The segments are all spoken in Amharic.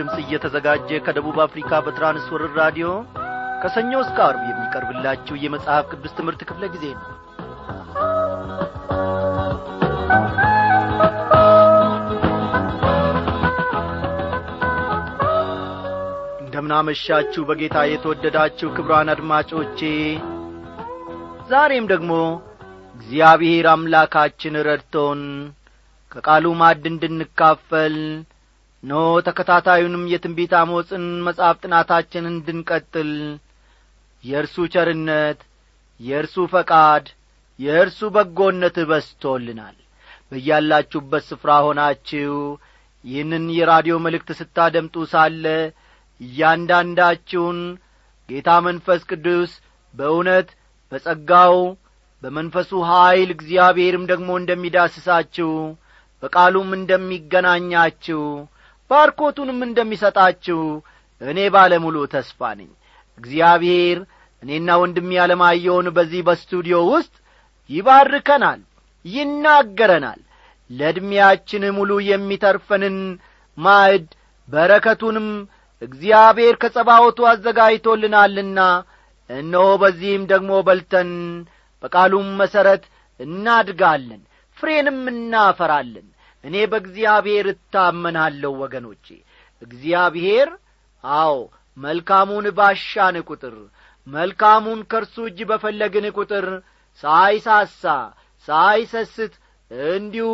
ድምፅ እየተዘጋጀ ከደቡብ አፍሪካ በትራንስወርር ራዲዮ ከሰኞ እስከ አርብ የሚቀርብላችሁ የመጽሐፍ ቅዱስ ትምህርት ክፍለ ጊዜ ነው። እንደምናመሻችሁ በጌታ የተወደዳችሁ ክብራን አድማጮቼ ዛሬም ደግሞ እግዚአብሔር አምላካችን ረድቶን ከቃሉ ማድ እንድንካፈል ኖ ተከታታዩንም የትንቢት አሞጽን መጽሐፍ ጥናታችን እንድንቀጥል። የእርሱ ቸርነት የእርሱ ፈቃድ የእርሱ በጎነት በስቶልናል በያላችሁበት ስፍራ ሆናችሁ ይህንን የራዲዮ መልእክት ስታደምጡ ሳለ እያንዳንዳችሁን ጌታ መንፈስ ቅዱስ በእውነት በጸጋው በመንፈሱ ኀይል እግዚአብሔርም ደግሞ እንደሚዳስሳችሁ በቃሉም እንደሚገናኛችሁ ባርኮቱንም እንደሚሰጣችሁ እኔ ባለሙሉ ተስፋ ነኝ። እግዚአብሔር እኔና ወንድም ያለማየውን በዚህ በስቱዲዮ ውስጥ ይባርከናል ይናገረናል። ለዕድሜያችን ሙሉ የሚተርፈንን ማዕድ በረከቱንም እግዚአብሔር ከጸባወቱ አዘጋጅቶልናልና እነሆ በዚህም ደግሞ በልተን በቃሉም መሠረት እናድጋለን ፍሬንም እናፈራለን እኔ በእግዚአብሔር እታመናለሁ ወገኖቼ። እግዚአብሔር አዎ መልካሙን ባሻን ቁጥር መልካሙን ከእርሱ እጅ በፈለግን ቁጥር ሳይሳሳ ሳይሰስት እንዲሁ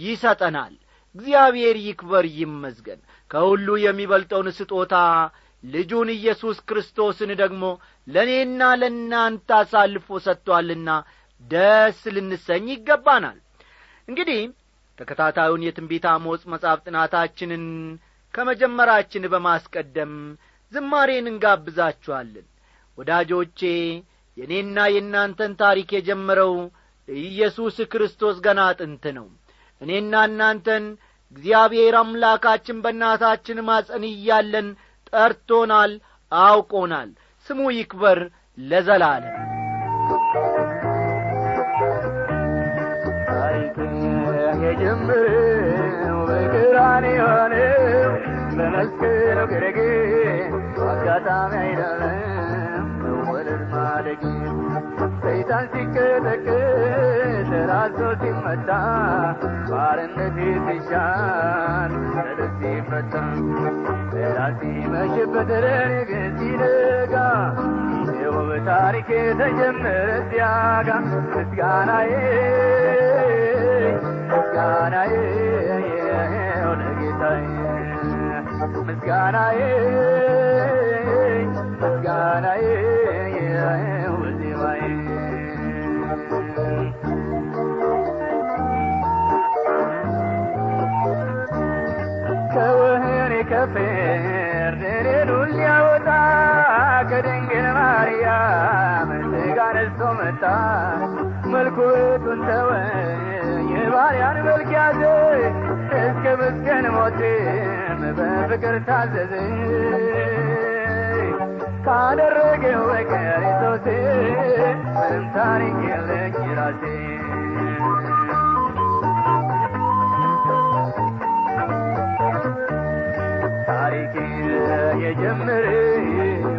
ይሰጠናል። እግዚአብሔር ይክበር ይመስገን። ከሁሉ የሚበልጠውን ስጦታ ልጁን ኢየሱስ ክርስቶስን ደግሞ ለእኔና ለእናንተ አሳልፎ ሰጥቶአልና ደስ ልንሰኝ ይገባናል። እንግዲህ ተከታታዩን የትንቢት አሞጽ መጻፍ ጥናታችንን ከመጀመራችን በማስቀደም ዝማሬን እንጋብዛችኋለን። ወዳጆቼ የእኔና የእናንተን ታሪክ የጀመረው ኢየሱስ ክርስቶስ ገና ጥንት ነው። እኔና እናንተን እግዚአብሔር አምላካችን በእናታችን ማጸን እያለን ጠርቶናል አውቆናል። ስሙ ይክበር ለዘላለም የጀመረው የሆነው በመስቀሉ ግርጌ አጋጣሚ አይደለም መወለድ ማደግ ሰይጣን ሲቀጠቅጥ ራሶ ሲመታ ባርነት ሲሻር ሰደት ሲፈታ። ራሲ መሽበት ግን ሲነጋ ይኸው በታሪክ የተጀመረ ሲያጋ ምስጋናዬ ምስጋናዬ ለጌታዬ ምስጋናዬ ምስጋናዬ ዜማዬ ከወህኒ ከፍርድ እኔን ሊያወጣ ከድንግል ማርያም ሥጋ ነስቶ መጣ መልኩቱን ተወ የባሪያን መልክ ያዘ። እስከ መስቀል ሞትም በፍቅር ታዘዘ። ካደረገው በቀር ኢየሱስ ምንም ታሪክ የለኝ ራሴ። ታሪክ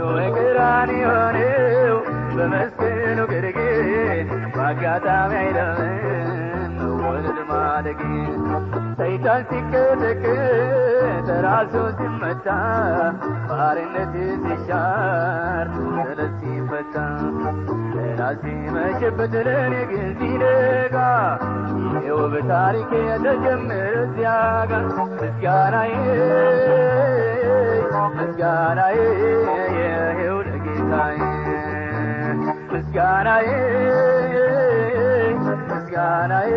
በቅራን የሆነው በመስቀሉ ግርጌ በአጋጣሚ አይደለም መወለድ ማደግ ሰይጣን ሲቀጠቅጥ ራሱ ሲመታ ባርነት ሲሻር ሰለት ሲፈታ ራሴ መሸበት ለእኔ ግን ሲነጋ ይኸው በታሪክ የተጀመረ ዚያጋ ምስጋናዬ ምስጋናዬ ይኸው ለጌታዬ ምስጋናዬ ምስጋናዬ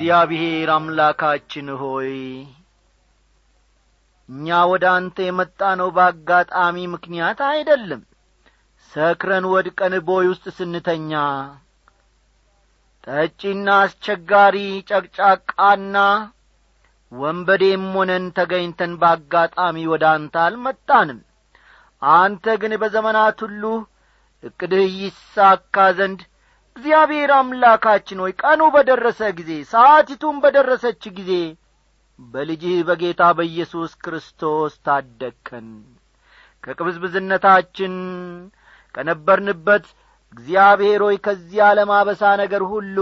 እግዚአብሔር አምላካችን ሆይ እኛ ወደ አንተ የመጣ ነው በአጋጣሚ ምክንያት አይደለም። ሰክረን ወድቀን ቦይ ውስጥ ስንተኛ ጠጪና አስቸጋሪ ጨቅጫቃና ወንበዴም ሆነን ተገኝተን በአጋጣሚ ወደ አንተ አልመጣንም። አንተ ግን በዘመናት ሁሉ እቅድህ ይሳካ ዘንድ እግዚአብሔር አምላካችን ሆይ ቀኑ በደረሰ ጊዜ ሰዓቲቱም በደረሰች ጊዜ በልጅህ በጌታ በኢየሱስ ክርስቶስ ታደግከን። ከቅብዝብዝነታችን ከነበርንበት እግዚአብሔር ሆይ ከዚህ ዓለም አበሳ ነገር ሁሉ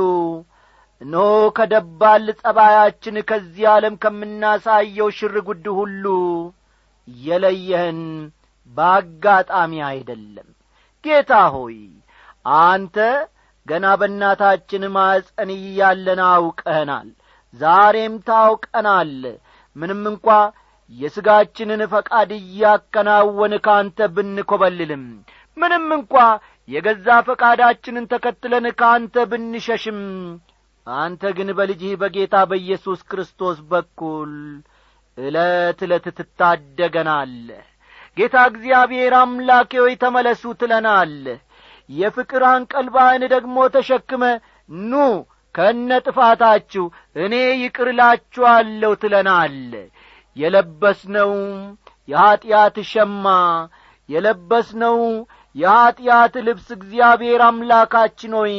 እነሆ ከደባል ጸባያችን ከዚህ ዓለም ከምናሳየው ሽር ጉድ ሁሉ የለየህን በአጋጣሚ አይደለም። ጌታ ሆይ አንተ ገና በእናታችን ማዕፀን እያለን አውቀህናል። ዛሬም ታውቀናል። ምንም እንኳ የሥጋችንን ፈቃድ እያከናወን ከአንተ ብንኰበልልም ምንም እንኳ የገዛ ፈቃዳችንን ተከትለን ከአንተ ብንሸሽም አንተ ግን በልጅህ በጌታ በኢየሱስ ክርስቶስ በኩል ዕለት ዕለት ትታደገናለህ። ጌታ እግዚአብሔር አምላኬ ሆይ ተመለሱ ትለናለህ የፍቅር አንቀልባህን ደግሞ ተሸክመ ኑ ከነ ጥፋታችሁ እኔ ይቅር እላችኋለሁ ትለናል የለበስነው የኀጢአት ሸማ የለበስነው የኀጢአት ልብስ እግዚአብሔር አምላካችን ሆይ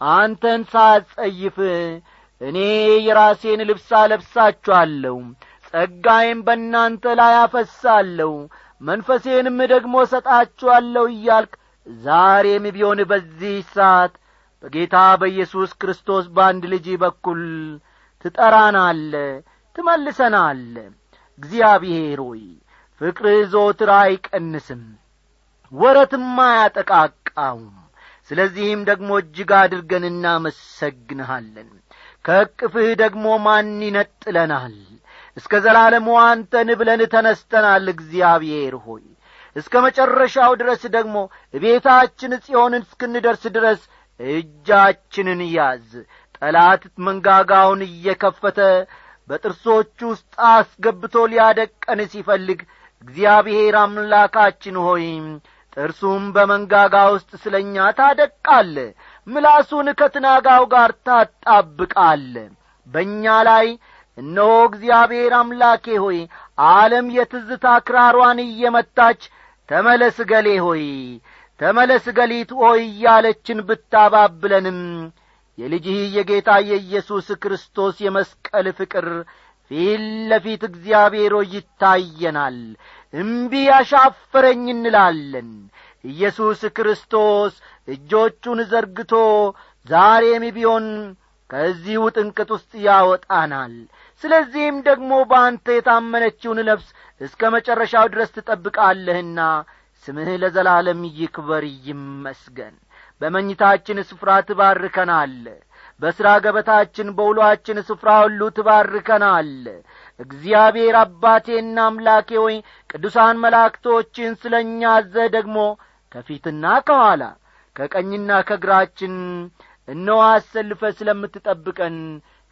አንተን ሳጸይፍ እኔ የራሴን ልብስ አለብሳችኋለሁ ጸጋዬም በእናንተ ላይ አፈሳለሁ መንፈሴንም ደግሞ ሰጣችኋለሁ እያልክ ዛሬም ቢሆን በዚህ ሰዓት በጌታ በኢየሱስ ክርስቶስ በአንድ ልጅ በኩል ትጠራናለ ትመልሰናለ። እግዚአብሔር ሆይ ፍቅርህ ዞትር አይቀንስም ወረትም አያጠቃቃውም። ስለዚህም ደግሞ እጅግ አድርገን እናመሰግንሃለን። ከእቅፍህ ደግሞ ማን ይነጥለናል? እስከ ዘላለሙ አንተን ብለን ተነስተናል። እግዚአብሔር ሆይ እስከ መጨረሻው ድረስ ደግሞ ቤታችን ጽዮንን እስክንደርስ ድረስ እጃችንን ያዝ። ጠላት መንጋጋውን እየከፈተ በጥርሶቹ ውስጥ አስገብቶ ሊያደቀን ሲፈልግ እግዚአብሔር አምላካችን ሆይ ጥርሱም በመንጋጋ ውስጥ ስለ እኛ ታደቃለ። ምላሱን ከትናጋው ጋር ታጣብቃለ። በእኛ ላይ እነሆ እግዚአብሔር አምላኬ ሆይ ዓለም የትዝታ ክራሯን እየመታች ተመለስ ገሌ ሆይ ተመለስ ገሊት ሆይ እያለችን ብታባብለንም። የልጅህ የጌታ የኢየሱስ ክርስቶስ የመስቀል ፍቅር ፊት ለፊት እግዚአብሔር ይታየናል። እምቢ ያሻፈረኝ እንላለን። ኢየሱስ ክርስቶስ እጆቹን ዘርግቶ ዛሬም ቢሆን ከዚህ ውጥንቅጥ ውስጥ ያወጣናል ስለዚህም ደግሞ በአንተ የታመነችውን ነፍስ እስከ መጨረሻው ድረስ ትጠብቃለህና ስምህ ለዘላለም ይክበር ይመስገን። በመኝታችን ስፍራ ትባርከናል። በሥራ ገበታችን በውሎአችን ስፍራ ሁሉ ትባርከናል። እግዚአብሔር አባቴና አምላኬ ሆይ ቅዱሳን መላእክቶችን ስለ እኛ አዘህ ደግሞ ከፊትና ከኋላ ከቀኝና ከግራችን እነሆ አሰልፈ ስለምትጠብቀን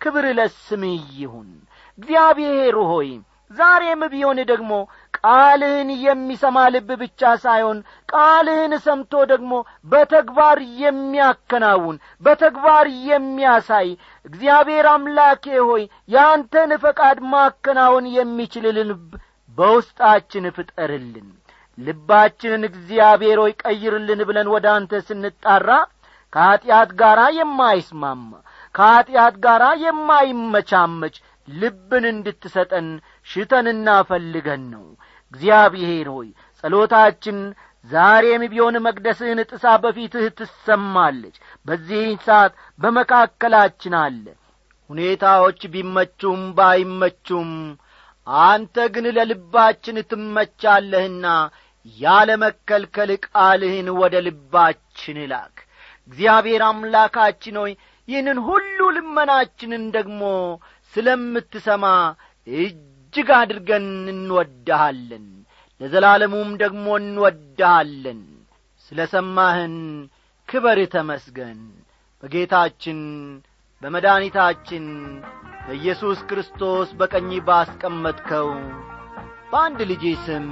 ክብር ለስምህ ይሁን። እግዚአብሔር ሆይ ዛሬም ቢሆን ደግሞ ቃልህን የሚሰማ ልብ ብቻ ሳይሆን ቃልህን ሰምቶ ደግሞ በተግባር የሚያከናውን በተግባር የሚያሳይ እግዚአብሔር አምላኬ ሆይ ያንተን ፈቃድ ማከናወን የሚችል ልብ በውስጣችን ፍጠርልን። ልባችንን እግዚአብሔር ሆይ ቀይርልን ብለን ወደ አንተ ስንጣራ ከኀጢአት ጋር የማይስማማ ከኀጢአት ጋር የማይመቻመች ልብን እንድትሰጠን ሽተንና ፈልገን ነው። እግዚአብሔር ሆይ ጸሎታችን ዛሬም ቢሆን መቅደስህን ጥሳ በፊትህ ትሰማለች። በዚህ ሰዓት በመካከላችን አለ። ሁኔታዎች ቢመቹም ባይመቹም አንተ ግን ለልባችን ትመቻለህና ያለ መከልከል ቃልህን ወደ ልባችን ላክ። እግዚአብሔር አምላካችን ሆይ ይህንን ሁሉ ልመናችንን ደግሞ ስለምትሰማ እጅግ አድርገን እንወድሃለን። ለዘላለሙም ደግሞ እንወድሃለን። ስለ ሰማህን ክበር ተመስገን። በጌታችን በመድኒታችን በኢየሱስ ክርስቶስ በቀኝ ባስቀመጥከው በአንድ ልጄ ስም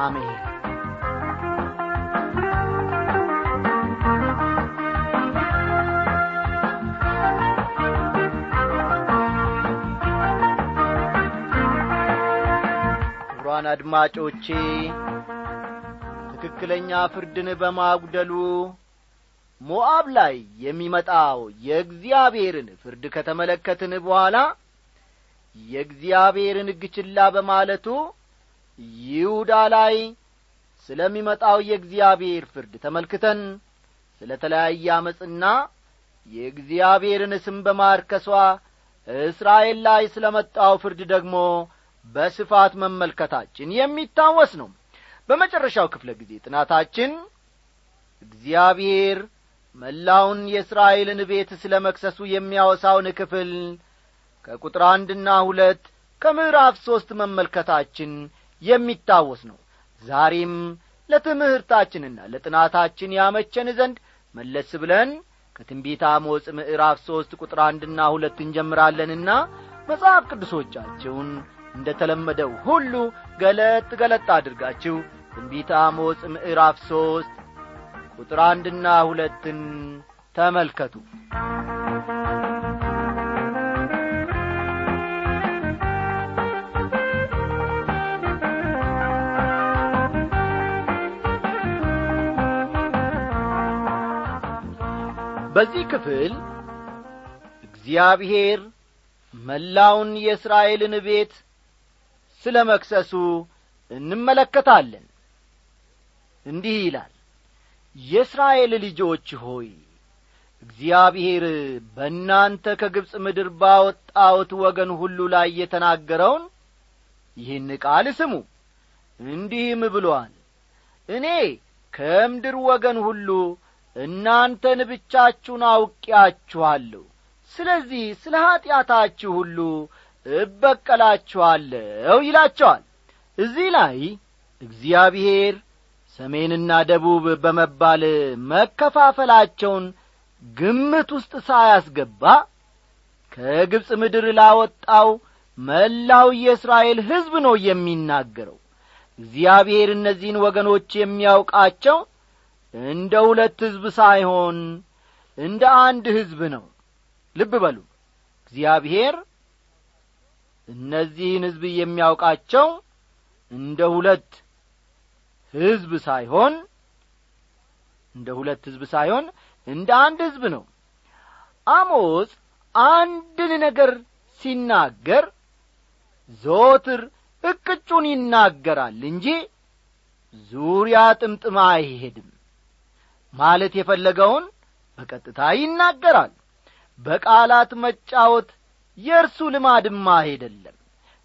አሜን ክቡራን አድማጮቼ ትክክለኛ ፍርድን በማጉደሉ ሞዓብ ላይ የሚመጣው የእግዚአብሔርን ፍርድ ከተመለከትን በኋላ የእግዚአብሔርን ሕግ ችላ በማለቱ ይሁዳ ላይ ስለሚመጣው የእግዚአብሔር ፍርድ ተመልክተን ስለ ተለያየ ዓመፅና የእግዚአብሔርን ስም በማርከሷ እስራኤል ላይ ስለ መጣው ፍርድ ደግሞ በስፋት መመልከታችን የሚታወስ ነው። በመጨረሻው ክፍለ ጊዜ ጥናታችን እግዚአብሔር መላውን የእስራኤልን ቤት ስለ መክሰሱ የሚያወሳውን ክፍል ከቁጥር አንድና ሁለት ከምዕራፍ ሦስት መመልከታችን የሚታወስ ነው። ዛሬም ለትምህርታችንና ለጥናታችን ያመቸን ዘንድ መለስ ብለን ከትንቢት አሞጽ ምዕራፍ ሦስት ቁጥር አንድና ሁለት እንጀምራለንና መጽሐፍ ቅዱሶቻችሁን እንደ ተለመደው ሁሉ ገለጥ ገለጥ አድርጋችሁ ትንቢት አሞጽ ምዕራፍ ሦስት ቁጥር አንድና ሁለትን ተመልከቱ። በዚህ ክፍል እግዚአብሔር መላውን የእስራኤልን ቤት ስለ መክሰሱ እንመለከታለን። እንዲህ ይላል የእስራኤል ልጆች ሆይ እግዚአብሔር በእናንተ ከግብፅ ምድር ባወጣውት ወገን ሁሉ ላይ የተናገረውን ይህን ቃል ስሙ። እንዲህም ብሎአል እኔ ከምድር ወገን ሁሉ እናንተን ብቻችሁን አውቄያችኋለሁ ስለዚህ ስለ ኀጢአታችሁ ሁሉ እበቀላችኋለሁ ይላቸዋል። እዚህ ላይ እግዚአብሔር ሰሜንና ደቡብ በመባል መከፋፈላቸውን ግምት ውስጥ ሳያስገባ ከግብፅ ምድር ላወጣው መላው የእስራኤል ሕዝብ ነው የሚናገረው። እግዚአብሔር እነዚህን ወገኖች የሚያውቃቸው እንደ ሁለት ሕዝብ ሳይሆን እንደ አንድ ሕዝብ ነው። ልብ በሉ። እግዚአብሔር እነዚህን ሕዝብ የሚያውቃቸው እንደ ሁለት ሕዝብ ሳይሆን እንደ ሁለት ሕዝብ ሳይሆን እንደ አንድ ሕዝብ ነው። አሞጽ አንድን ነገር ሲናገር ዞትር እቅጩን ይናገራል እንጂ ዙሪያ ጥምጥም አይሄድም። ማለት የፈለገውን በቀጥታ ይናገራል። በቃላት መጫወት የእርሱ ልማድማ አይደለም።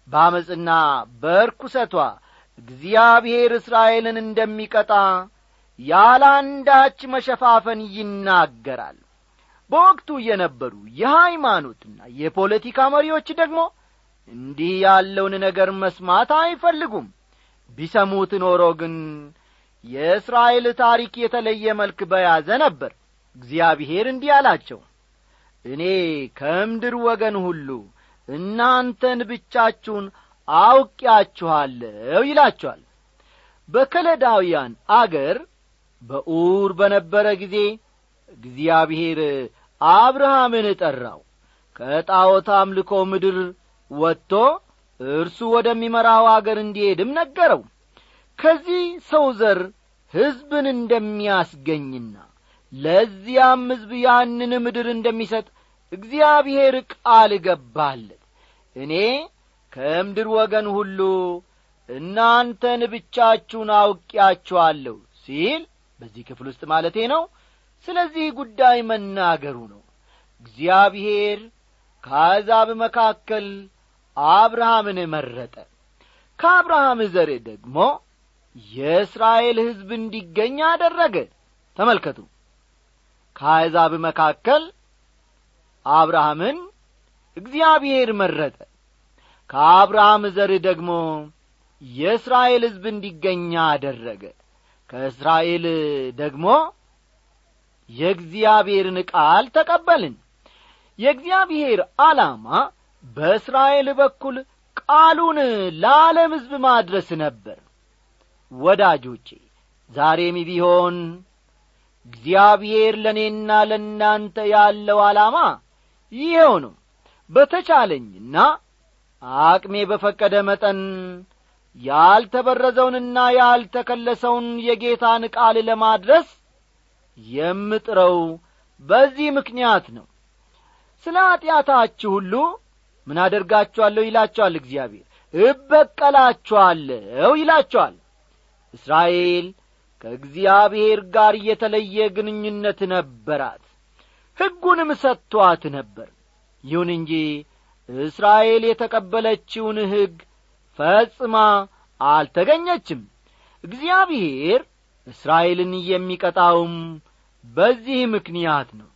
በአመፅና በርኩሰቷ እግዚአብሔር እስራኤልን እንደሚቀጣ ያለ መሸፋፈን ይናገራል። በወቅቱ የነበሩ የሃይማኖትና የፖለቲካ መሪዎች ደግሞ እንዲህ ያለውን ነገር መስማት አይፈልጉም። ቢሰሙት ኖሮ ግን የእስራኤል ታሪክ የተለየ መልክ በያዘ ነበር። እግዚአብሔር እንዲህ አላቸው እኔ ከምድር ወገን ሁሉ እናንተን ብቻችሁን አውቂያችኋለሁ ይላችኋል በከለዳውያን አገር በኡር በነበረ ጊዜ እግዚአብሔር አብርሃምን ጠራው። ከጣዖት አምልኮ ምድር ወጥቶ እርሱ ወደሚመራው አገር እንዲሄድም ነገረው። ከዚህ ሰው ዘር ሕዝብን እንደሚያስገኝና ለዚያም ሕዝብ ያንን ምድር እንደሚሰጥ እግዚአብሔር ቃል ገባለት። እኔ ከምድር ወገን ሁሉ እናንተን ብቻችሁን አውቂያችኋለሁ ሲል በዚህ ክፍል ውስጥ ማለቴ ነው። ስለዚህ ጉዳይ መናገሩ ነው። እግዚአብሔር ከአሕዛብ መካከል አብርሃምን መረጠ። ከአብርሃም ዘር ደግሞ የእስራኤል ሕዝብ እንዲገኝ አደረገ። ተመልከቱ። ከአሕዛብ መካከል አብርሃምን እግዚአብሔር መረጠ። ከአብርሃም ዘር ደግሞ የእስራኤል ሕዝብ እንዲገኝ አደረገ። ከእስራኤል ደግሞ የእግዚአብሔርን ቃል ተቀበልን። የእግዚአብሔር ዓላማ በእስራኤል በኩል ቃሉን ለዓለም ሕዝብ ማድረስ ነበር። ወዳጆቼ ዛሬም ቢሆን እግዚአብሔር ለእኔና ለእናንተ ያለው ዓላማ ይኸው ነው። በተቻለኝና አቅሜ በፈቀደ መጠን ያልተበረዘውንና ያልተከለሰውን የጌታን ቃል ለማድረስ የምጥረው በዚህ ምክንያት ነው። ስለ ኀጢአታችሁ ሁሉ ምን አደርጋችኋለሁ ይላችኋል እግዚአብሔር። እበቀላችኋለሁ ይላችኋል። እስራኤል ከእግዚአብሔር ጋር የተለየ ግንኙነት ነበራት ሕጉንም ሰጥቶአት ነበር። ይሁን እንጂ እስራኤል የተቀበለችውን ሕግ ፈጽማ አልተገኘችም። እግዚአብሔር እስራኤልን የሚቀጣውም በዚህ ምክንያት ነው።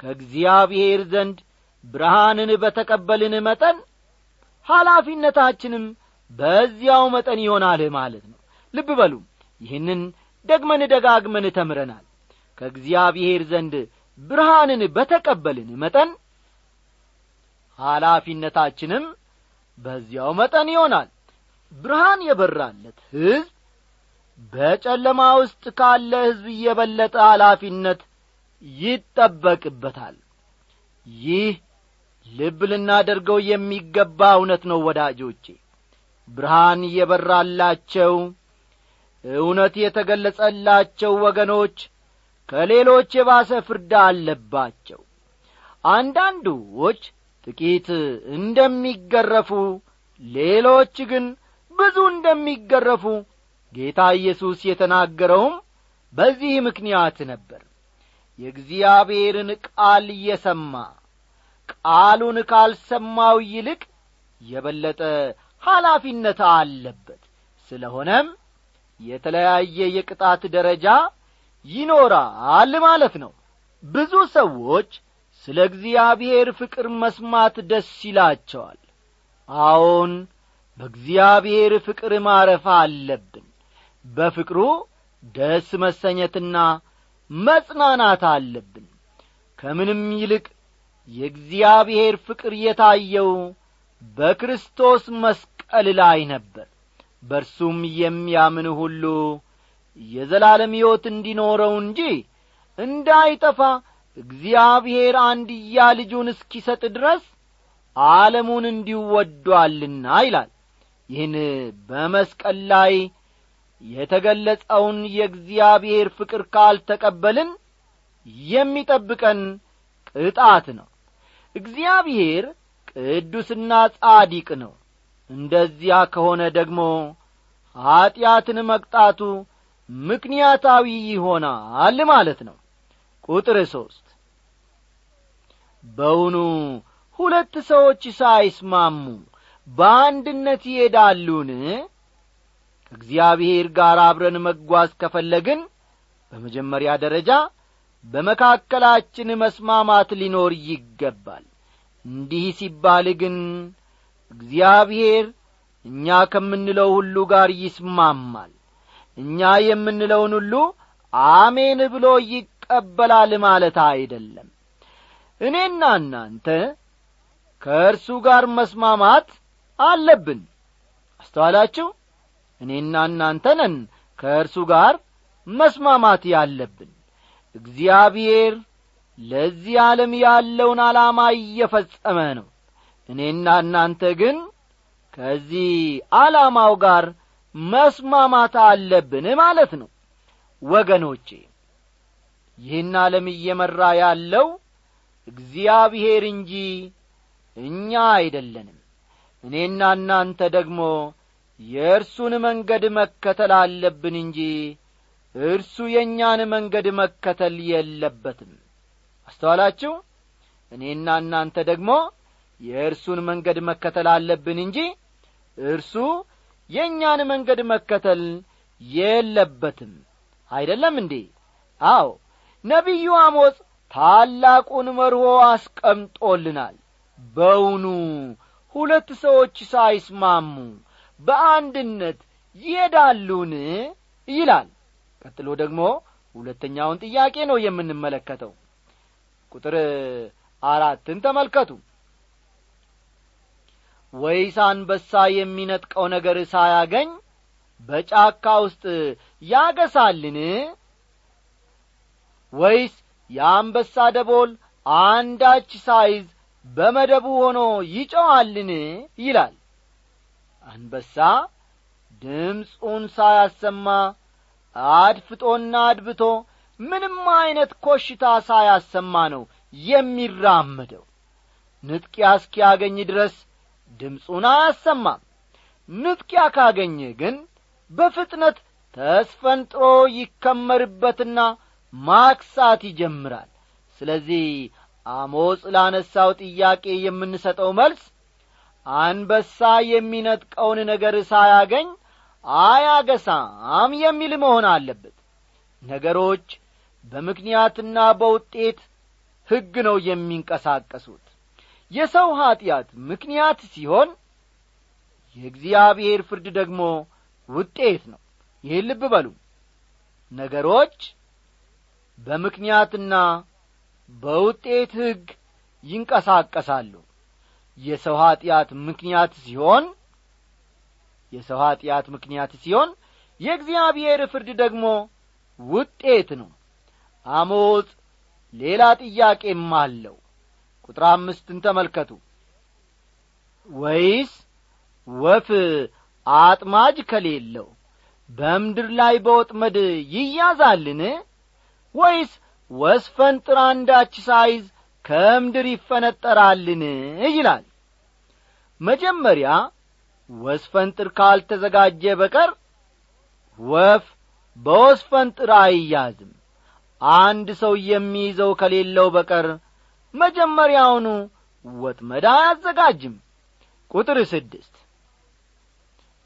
ከእግዚአብሔር ዘንድ ብርሃንን በተቀበልን መጠን ኃላፊነታችንም በዚያው መጠን ይሆናል ማለት ነው። ልብ በሉ ይህንን ደግመን ደጋግመን ተምረናል። ከእግዚአብሔር ዘንድ ብርሃንን በተቀበልን መጠን ኃላፊነታችንም በዚያው መጠን ይሆናል። ብርሃን የበራለት ሕዝብ በጨለማ ውስጥ ካለ ሕዝብ የበለጠ ኃላፊነት ይጠበቅበታል። ይህ ልብ ልናደርገው የሚገባ እውነት ነው ወዳጆቼ። ብርሃን የበራላቸው እውነት የተገለጸላቸው ወገኖች ከሌሎች የባሰ ፍርድ አለባቸው። አንዳንዶች ጥቂት እንደሚገረፉ ሌሎች ግን ብዙ እንደሚገረፉ ጌታ ኢየሱስ የተናገረውም በዚህ ምክንያት ነበር። የእግዚአብሔርን ቃል እየሰማ ቃሉን ካልሰማው ይልቅ የበለጠ ኃላፊነት አለበት። ስለሆነም የተለያየ የቅጣት ደረጃ ይኖራል ማለት ነው። ብዙ ሰዎች ስለ እግዚአብሔር ፍቅር መስማት ደስ ይላቸዋል። አዎን በእግዚአብሔር ፍቅር ማረፍ አለብን። በፍቅሩ ደስ መሰኘትና መጽናናት አለብን። ከምንም ይልቅ የእግዚአብሔር ፍቅር የታየው በክርስቶስ መስቀል ላይ ነበር። በእርሱም የሚያምን ሁሉ የዘላለም ሕይወት እንዲኖረው እንጂ እንዳይጠፋ እግዚአብሔር አንድያ ልጁን እስኪሰጥ ድረስ ዓለሙን እንዲወዷልና ይላል። ይህን በመስቀል ላይ የተገለጸውን የእግዚአብሔር ፍቅር ካልተቀበልን የሚጠብቀን ቅጣት ነው። እግዚአብሔር ቅዱስና ጻዲቅ ነው። እንደዚያ ከሆነ ደግሞ ኀጢአትን መቅጣቱ ምክንያታዊ ይሆናል ማለት ነው። ቁጥር ሦስት በውኑ ሁለት ሰዎች ሳይስማሙ በአንድነት ይሄዳሉን? ከእግዚአብሔር ጋር አብረን መጓዝ ከፈለግን በመጀመሪያ ደረጃ በመካከላችን መስማማት ሊኖር ይገባል። እንዲህ ሲባል ግን እግዚአብሔር እኛ ከምንለው ሁሉ ጋር ይስማማል እኛ የምንለውን ሁሉ አሜን ብሎ ይቀበላል ማለት አይደለም። እኔና እናንተ ከእርሱ ጋር መስማማት አለብን። አስተዋላችሁ? እኔና እናንተ ነን ከእርሱ ጋር መስማማት ያለብን። እግዚአብሔር ለዚህ ዓለም ያለውን ዓላማ እየፈጸመ ነው። እኔና እናንተ ግን ከዚህ ዓላማው ጋር መስማማት አለብን ማለት ነው። ወገኖቼ ይህን ዓለም እየመራ ያለው እግዚአብሔር እንጂ እኛ አይደለንም። እኔና እናንተ ደግሞ የእርሱን መንገድ መከተል አለብን እንጂ እርሱ የእኛን መንገድ መከተል የለበትም። አስተዋላችሁ? እኔና እናንተ ደግሞ የእርሱን መንገድ መከተል አለብን እንጂ እርሱ የእኛን መንገድ መከተል የለበትም። አይደለም እንዴ? አዎ ነቢዩ አሞጽ ታላቁን መርሆ አስቀምጦልናል። በውኑ ሁለት ሰዎች ሳይስማሙ በአንድነት ይሄዳሉን? ይላል። ቀጥሎ ደግሞ ሁለተኛውን ጥያቄ ነው የምንመለከተው። ቁጥር አራትን ተመልከቱ ወይስ አንበሳ የሚነጥቀው ነገር ሳያገኝ በጫካ ውስጥ ያገሳልን? ወይስ የአንበሳ ደቦል አንዳች ሳይዝ በመደቡ ሆኖ ይጮኻልን ይላል። አንበሳ ድምፁን ሳያሰማ አድፍጦና አድብቶ ምንም ዐይነት ኮሽታ ሳያሰማ ነው የሚራመደው። ንጥቂያ እስኪያገኝ ድረስ ድምፁን አያሰማም ንጥቂያ ካገኘ ግን በፍጥነት ተስፈንጥሮ ይከመርበትና ማክሳት ይጀምራል። ስለዚህ አሞጽ ላነሳው ጥያቄ የምንሰጠው መልስ አንበሳ የሚነጥቀውን ነገር ሳያገኝ አያገሳም የሚል መሆን አለበት። ነገሮች በምክንያትና በውጤት ሕግ ነው የሚንቀሳቀሱት የሰው ኀጢአት ምክንያት ሲሆን የእግዚአብሔር ፍርድ ደግሞ ውጤት ነው። ይህን ልብ በሉ። ነገሮች በምክንያትና በውጤት ሕግ ይንቀሳቀሳሉ። የሰው ኀጢአት ምክንያት ሲሆን የሰው ኀጢአት ምክንያት ሲሆን የእግዚአብሔር ፍርድ ደግሞ ውጤት ነው። አሞጽ ሌላ ጥያቄም አለው ቁጥር አምስትን ተመልከቱ። ወይስ ወፍ አጥማጅ ከሌለው በምድር ላይ በወጥመድ ይያዛልን? ወይስ ወስፈንጥር አንዳች ሳይዝ ከምድር ይፈነጠራልን? ይላል። መጀመሪያ ወስፈንጥር ካልተዘጋጀ በቀር ወፍ በወስፈንጥር አይያዝም። አንድ ሰው የሚይዘው ከሌለው በቀር መጀመሪያውኑ ወጥመድ አያዘጋጅም። ቁጥር ስድስት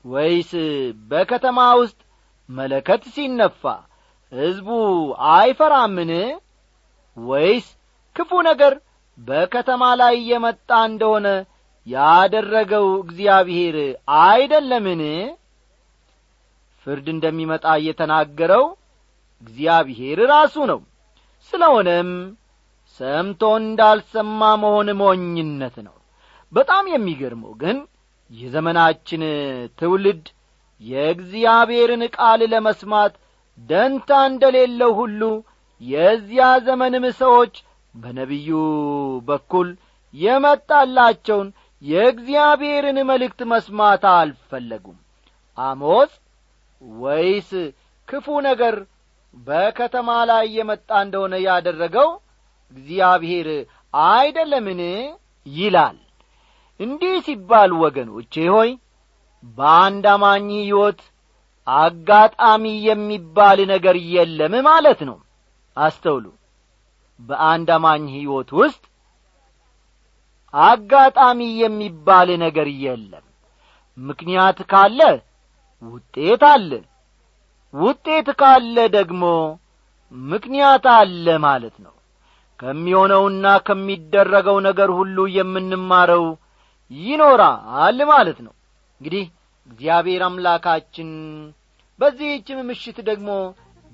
ወይስ በከተማ ውስጥ መለከት ሲነፋ ሕዝቡ አይፈራምን? ወይስ ክፉ ነገር በከተማ ላይ የመጣ እንደሆነ ያደረገው እግዚአብሔር አይደለምን? ፍርድ እንደሚመጣ እየተናገረው እግዚአብሔር ራሱ ነው። ስለሆነም ሰምቶ እንዳልሰማ መሆን ሞኝነት ነው። በጣም የሚገርመው ግን የዘመናችን ትውልድ የእግዚአብሔርን ቃል ለመስማት ደንታ እንደሌለው ሁሉ የዚያ ዘመንም ሰዎች በነቢዩ በኩል የመጣላቸውን የእግዚአብሔርን መልእክት መስማት አልፈለጉም። አሞጽ ወይስ ክፉ ነገር በከተማ ላይ የመጣ እንደሆነ ያደረገው እግዚአብሔር አይደለምን? ይላል። እንዲህ ሲባል ወገኖቼ ሆይ በአንድ አማኝ ሕይወት አጋጣሚ የሚባል ነገር የለም ማለት ነው። አስተውሉ። በአንድ አማኝ ሕይወት ውስጥ አጋጣሚ የሚባል ነገር የለም። ምክንያት ካለ ውጤት አለ። ውጤት ካለ ደግሞ ምክንያት አለ ማለት ነው ከሚሆነውና ከሚደረገው ነገር ሁሉ የምንማረው ይኖራል ማለት ነው። እንግዲህ እግዚአብሔር አምላካችን በዚህችም ምሽት ደግሞ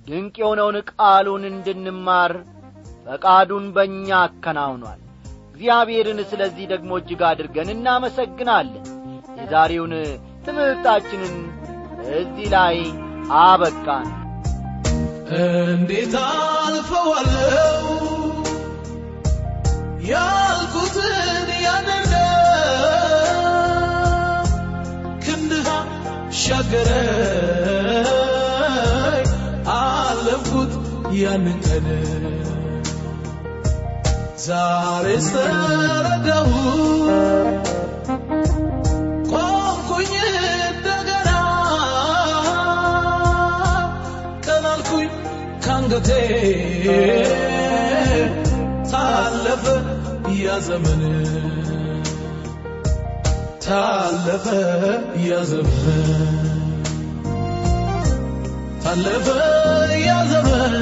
ድንቅ የሆነውን ቃሉን እንድንማር ፈቃዱን በእኛ አከናውኗል። እግዚአብሔርን ስለዚህ ደግሞ እጅግ አድርገን እናመሰግናለን። የዛሬውን ትምህርታችንን እዚህ ላይ አበቃን። እንዴት አልፈዋለው ያልኩትን ያንን ክንድህ ሻገረኝ አለፍኩት ያንን ቀን። ዛሬ ስተረዳሁ ቆምኩኝ እንደገና። ቀናልኩኝ ካንገቴ ታለፈ ያ ዘመን ታለፈ ያ ዘመን ታለፈ ያ ዘመን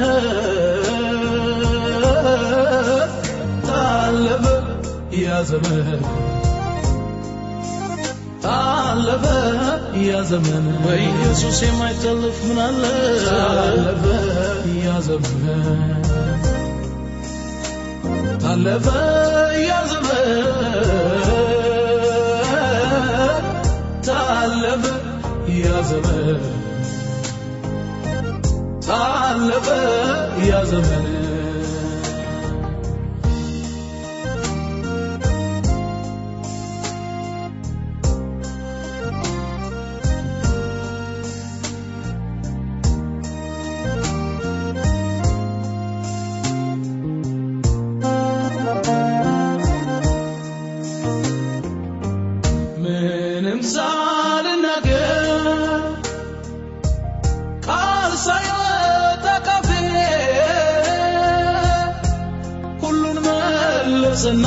ታለፈ ያ ዘመን ታለፈ ያ ዘመን በኢየሱስ የማይታለፍ ምን አለ ታለፈ ያ ዘመን ታለፈ ያ ዘመን ታለፈ ያ ሳያጣ ካፌ ሁሉን መለሰና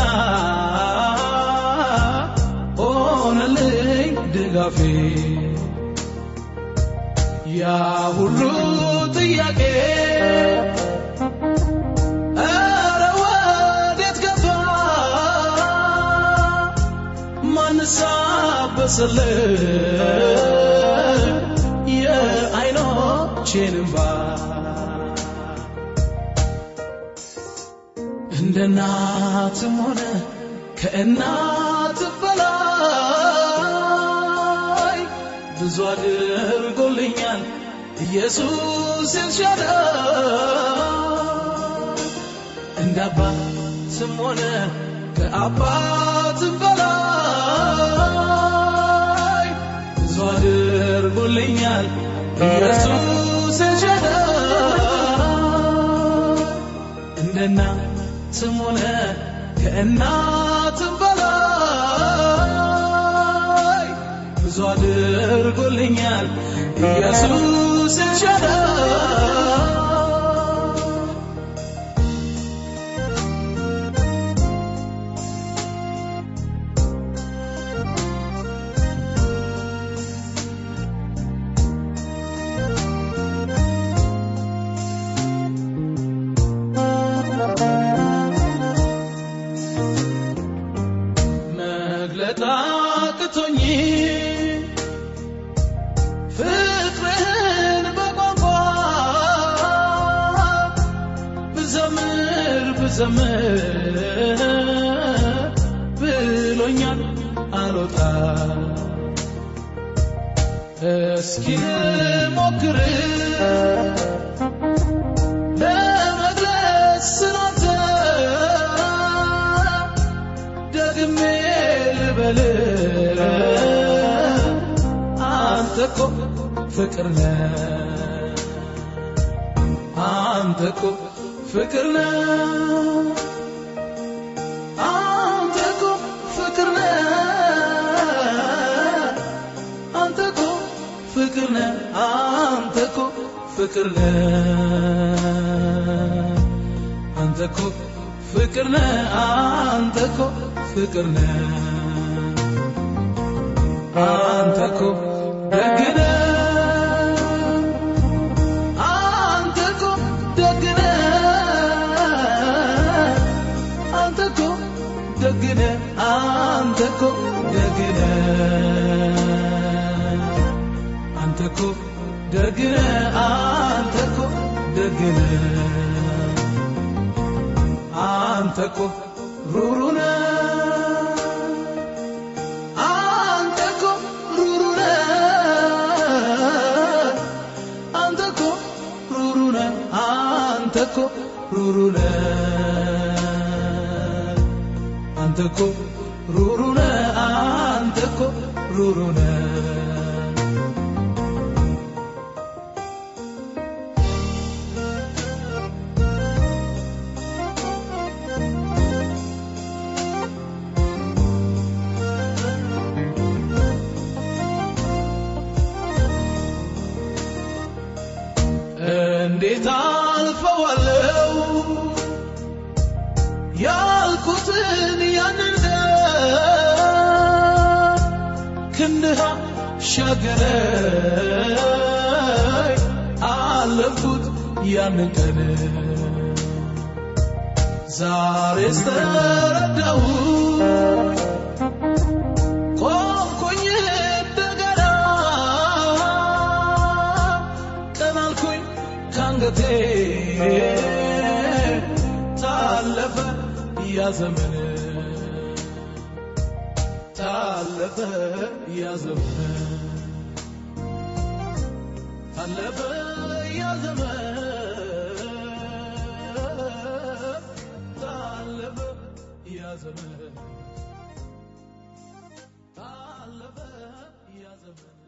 ሆነልኝ ድጋፌ። ያ ሁሉ ጥያቄ ኧረ ወዴት ገባ? ማንሳበሰልኝ የዓይኖቼን እንባ እንደ እናትም ሆነ ከእናት በላይ ብዙ አድርጎልኛል ኢየሱስ ኤልሻዳይ እንደ አባትም ሆነ ከአባትም በላይ ብዙ አድርጎልኛል ኢየሱስ ኤልሻዳይ እንደ እናትም ሆነ ከእናትም በላይ ብዙ አድርጎልኛል። ኢየሱስ ኤልሻዳይ ብሎኛል አልወጣ እስኪ ልሞክር ለመግለጽ ስላንተ ደግሜ ልበል። አንተ እኮ ፍቅር ነህ። አንተ እኮ ፍቅር ነህ። አንተ እኮ ፍቅር ነህ። አንተ እኮ ፍቅር ነህ። አንተ እኮ ደግ ነህ። አንተ እኮ ደግ ነህ። አንተ እኮ ደግ አንተ እኮ ደግ ነህ አንተ እኮ ደግ ነህ አንተ እኮ ሩሩ ነህ አንተ እኮ ሩሩ ነህ እንዴት አልፈዋለው ያልኩትን ያንን ክንድህ ሻገረኝ አለፍኩት ያንን ቀን። ዛሬስ ተረዳሁ ካንገቴ ታለፈ ያ ዘመን ታለፈ ያ ዘመን ታለፈ ያ ዘመን ታለፈ ያ ዘመን